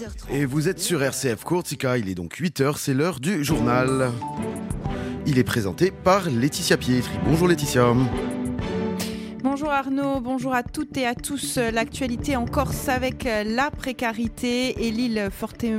6h30. Et vous êtes sur RCF Courtica, il est donc 8h, c'est l'heure du journal. Il est présenté par Laetitia Pietri. Bonjour Laetitia. Bonjour Arnaud, bonjour à toutes et à tous. L'actualité en Corse avec la précarité et l'île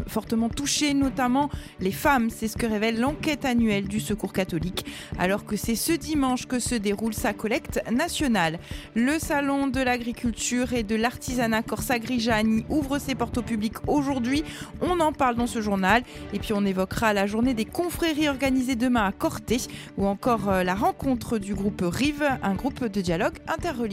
fortement touchée, notamment les femmes. C'est ce que révèle l'enquête annuelle du Secours catholique. Alors que c'est ce dimanche que se déroule sa collecte nationale. Le salon de l'agriculture et de l'artisanat Corse Grigiani ouvre ses portes au public aujourd'hui. On en parle dans ce journal. Et puis on évoquera la journée des confréries organisée demain à Corté ou encore euh, la rencontre du groupe Rive, un groupe de dialogue interreligieux.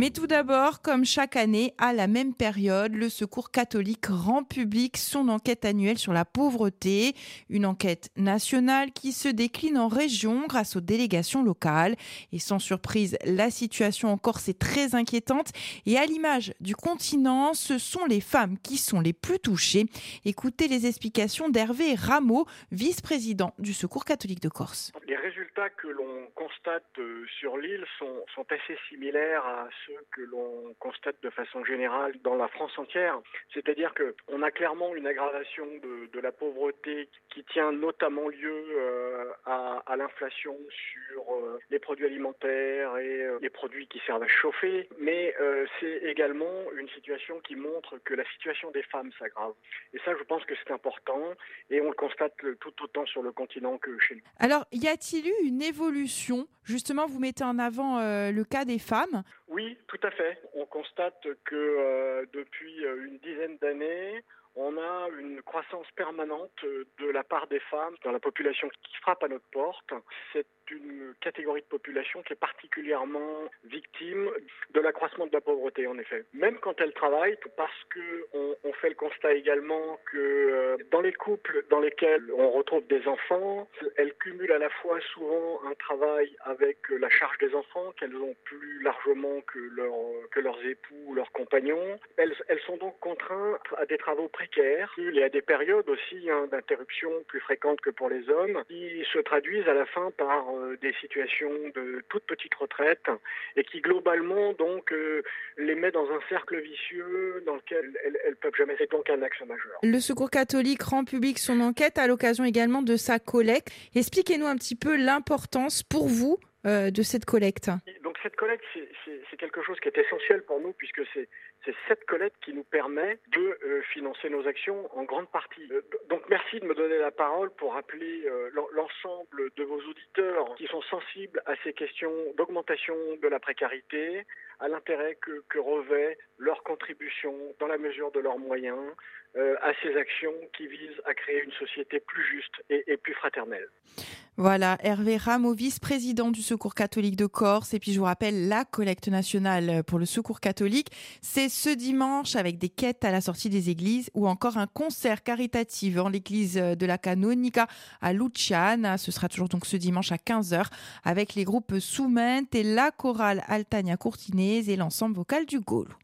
Mais tout d'abord, comme chaque année, à la même période, le Secours catholique rend public son enquête annuelle sur la pauvreté, une enquête nationale qui se décline en région grâce aux délégations locales. Et sans surprise, la situation en Corse est très inquiétante. Et à l'image du continent, ce sont les femmes qui sont les plus touchées. Écoutez les explications d'Hervé Rameau, vice-président du Secours catholique de Corse. Résultats que l'on constate euh, sur l'île sont, assez similaires à ceux que l'on constate de façon générale dans la France entière. C'est-à-dire qu'on a clairement une aggravation de, la pauvreté qui tient notamment lieu euh, à, l'inflation sur euh, les produits alimentaires et les produits qui servent à chauffer. Mais c'est également une situation qui montre que la situation des femmes s'aggrave. Et ça, je pense que c'est important. Et on le constate tout autant sur le continent que chez nous. Alors, y a-t-il eu une évolution? Justement, vous mettez en avant euh, le cas des femmes. Oui, tout à fait. On constate que euh, depuis une dizaine d'années, on a une croissance permanente de la part des femmes dans la population qui frappe à notre porte. C'est une catégorie de population qui est particulièrement victime de l'accroissement de la pauvreté, en effet. Même quand elles travaillent, parce que on, fait le constat également que euh, dans les couples dans lesquels on retrouve des enfants, elles cumulent à la fois souvent un travail avec la charge des enfants qu'elles ont plus largement que, leur, que leurs époux ou leurs compagnons. Elles, sont donc contraintes à des travaux précaires. Y a des périodes aussi hein, d'interruption plus fréquentes que pour les hommes qui se traduisent à la fin par euh, des situations de toute petite retraite et qui globalement donc euh, les met dans un cercle vicieux dans lequel elles, elles peuvent jamais. C'est donc un axe majeur. Le Secours catholique rend public son enquête à l'occasion également de sa collecte. Expliquez-nous un petit peu l'importance pour vous euh, de cette collecte. Cette collecte, c'est quelque chose qui est essentiel pour nous puisque c'est c'est cette collecte qui nous permet de euh, financer nos actions en grande partie. Euh, donc merci de me donner la parole pour rappeler euh, l'ensemble de vos auditeurs qui sont sensibles à ces questions d'augmentation de la précarité, à l'intérêt que, revêt leur contribution dans la mesure de leurs moyens euh, à ces actions qui visent à créer une société plus juste et, plus fraternelle. Voilà, Hervé Rameau, vice-président du Secours catholique de Corse. Et puis je vous rappelle, la collecte nationale pour le Secours catholique, c'est ce dimanche avec des quêtes à la sortie des églises ou encore un concert caritatif en l'église de la Canonica à Luciana. Ce sera toujours donc ce dimanche à 15h avec les groupes Soument et la chorale Altania Et l'ensemble vocal du Gaulle.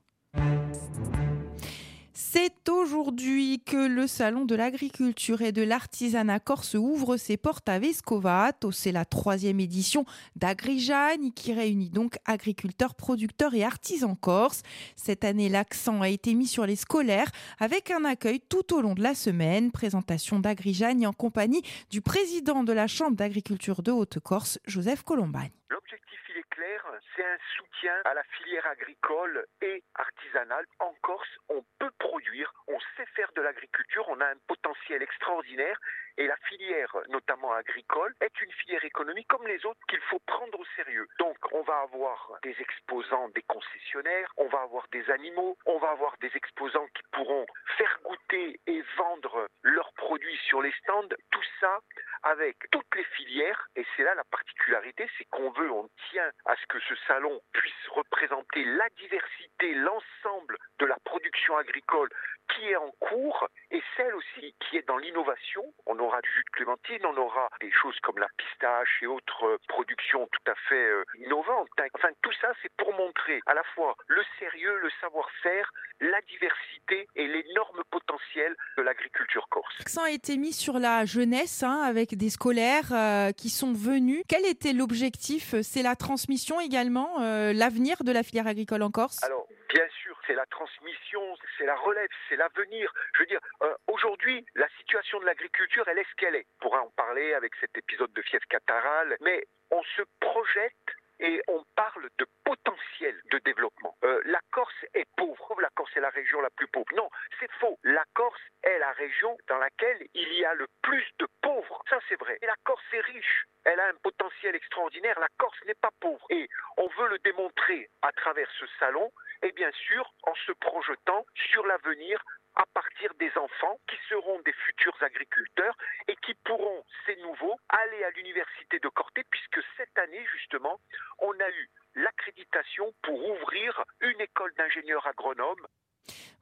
C'est aujourd'hui que le Salon de l'agriculture et de l'artisanat corse ouvre ses portes à Vescovato. C'est la troisième édition d'Agrijagne qui réunit donc agriculteurs, producteurs et artisans corse. Cette année, l'accent a été mis sur les scolaires avec un accueil tout au long de la semaine. Présentation d'Agrijagne en compagnie du président de la Chambre d'agriculture de Haute-Corse, Joseph Colombagne. L'objectif, clair, c'est un soutien à la filière agricole et artisanale. En Corse, on peut produire, on sait faire de l'agriculture, on a un potentiel extraordinaire et la filière, notamment agricole, est une filière économique comme les autres qu'il faut prendre au sérieux. Donc, on va avoir des exposants, des concessionnaires, on va avoir des animaux, on va avoir des exposants qui pourront faire goûter et vendre leurs produits sur les stands. Tout ça avec toutes les filières. Et c'est là la particularité, c'est qu'on veut, on tient à ce que ce salon puisse représenter la diversité, l'ensemble de la production agricole qui est en cours et celle aussi qui est dans l'innovation. On aura du jus de clémentine, on aura des choses comme la pistache et autres productions tout à fait euh, innovantes. Enfin, tout ça, c'est pour montrer à la fois le sérieux, le savoir-faire, la diversité et l'énorme potentiel de l'agriculture corse. L'accent a été mis sur la jeunesse hein, avec des scolaires euh, qui sont venus. Quel était l'objectif? C'est la transmission également, euh, l'avenir de la filière agricole en Corse? Alors, Bien sûr, c'est la transmission, c'est la relève, c'est l'avenir. Je veux dire, euh, aujourd'hui, la situation de l'agriculture, elle est ce qu'elle est. On pourra en parler avec cet épisode de fièvre catarrhale, mais on se projette et on parle de potentiel de développement. Euh, la Corse est pauvre, la Corse est la région la plus pauvre. Non, c'est faux. La Corse est la région dans laquelle il y a le plus de pauvres. Ça, c'est vrai. Et la Corse est riche. Elle a un potentiel extraordinaire. La Corse n'est pas pauvre. Et on veut le démontrer à travers ce salon et bien sûr en se projetant sur l'avenir à partir des enfants qui seront des futurs agriculteurs et qui pourront, ces nouveaux, aller à l'université de Corté puisque cette année, justement, on a eu l'accréditation pour ouvrir une école d'ingénieurs agronomes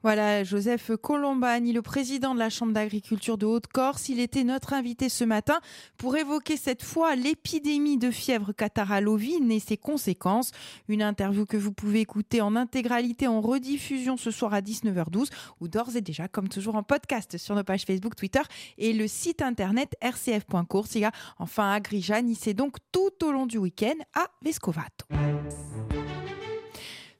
voilà, Joseph Colombani, le président de la Chambre d'agriculture de Haute-Corse, il était notre invité ce matin pour évoquer cette fois l'épidémie de fièvre catarrhale ovine et ses conséquences. Une interview que vous pouvez écouter en intégralité en rediffusion ce soir à 19h12 ou d'ores et déjà, comme toujours, en podcast sur nos pages Facebook, Twitter et le site internet rcf.coursiga. Enfin, à Grijani, c'est donc tout au long du week-end à Vescovato.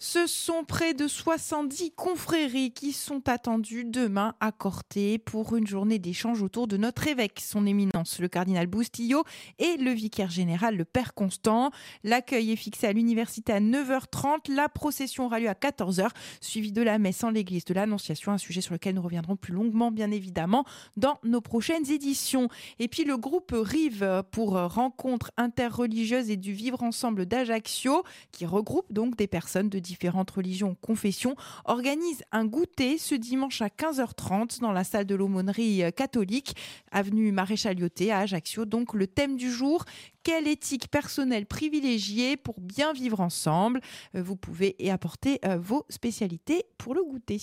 Ce sont près de 70 confréries qui sont attendues demain à Corté pour une journée d'échange autour de notre évêque, son éminence, le cardinal Boustillot, et le vicaire général, le père Constant. L'accueil est fixé à l'université à 9h30. La procession aura lieu à 14h, suivie de la messe en l'église de l'Annonciation, un sujet sur lequel nous reviendrons plus longuement, bien évidemment, dans nos prochaines éditions. Et puis le groupe Rive pour rencontre interreligieuse et du vivre ensemble d'Ajaccio, qui regroupe donc des personnes de différentes religions, confessions, organise un goûter ce dimanche à 15h30 dans la salle de l'aumônerie euh, catholique, avenue Maréchal Lyoté à Ajaccio. Donc le thème du jour, quelle éthique personnelle privilégiée pour bien vivre ensemble? Euh, Vous pouvez y apporter euh, vos spécialités pour le goûter.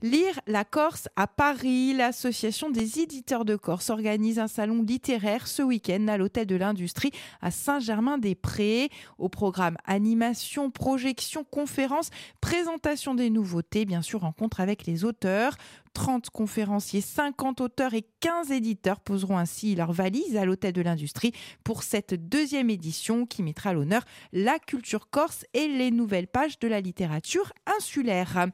Lire la Corse à Paris, l'association des éditeurs de Corse organise un salon littéraire ce week-end à l'hôtel de l'Industrie à Saint-Germain-des-Prés. Au programme animation, projection, conférence, présentation des nouveautés, bien sûr rencontre avec les auteurs. 30 conférenciers, 50 auteurs et 15 éditeurs poseront ainsi leur valise à l'Hôtel de l'Industrie pour cette deuxième édition qui mettra à l'honneur la culture corse et les nouvelles pages de la littérature insulaire.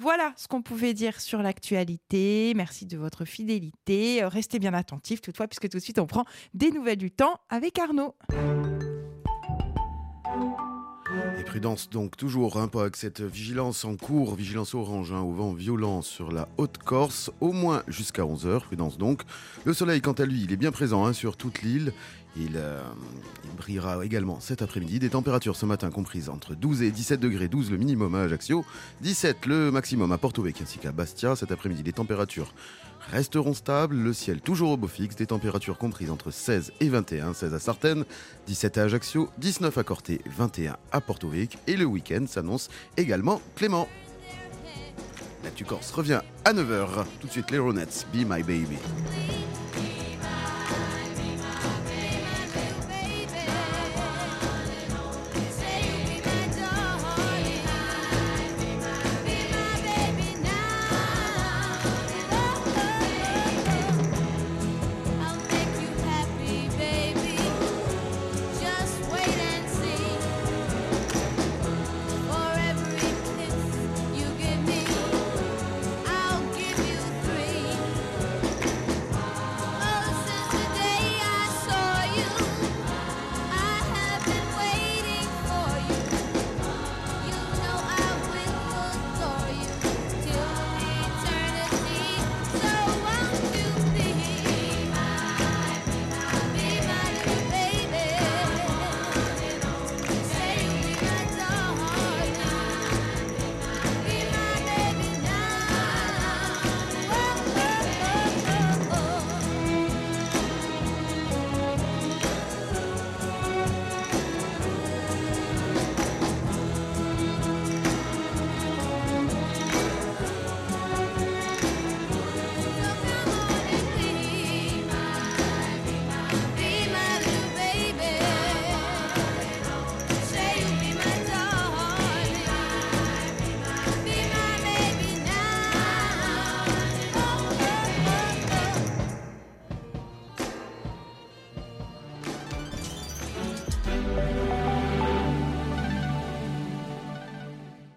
Voilà ce qu'on pouvait dire sur l'actualité. Merci de votre fidélité. Restez bien attentifs toutefois puisque tout de suite on prend des nouvelles du temps avec Arnaud. Et prudence donc toujours hein, pas avec cette vigilance en cours, vigilance orange hein, au vent violent sur la Haute-Corse, au moins jusqu'à 11h, prudence donc. Le soleil quant à lui, il est bien présent hein, sur toute l'île. Euh, il, brillera également cet après-midi. Des températures ce matin comprises entre 12 et 17 degrés, 12 le minimum à Ajaccio, 17 le maximum à Porto Vecchio ainsi qu'à Bastia. Cet après-midi, les températures resteront stables, le ciel toujours au beau fixe, des températures comprises entre 16 et 21, 16 à Sartène, 17 à Ajaccio, 19 à Corté, 21 à Porto et le week-end s'annonce également clément. La Corse revient à 9h. Tout de suite les Ronettes, Be My Baby.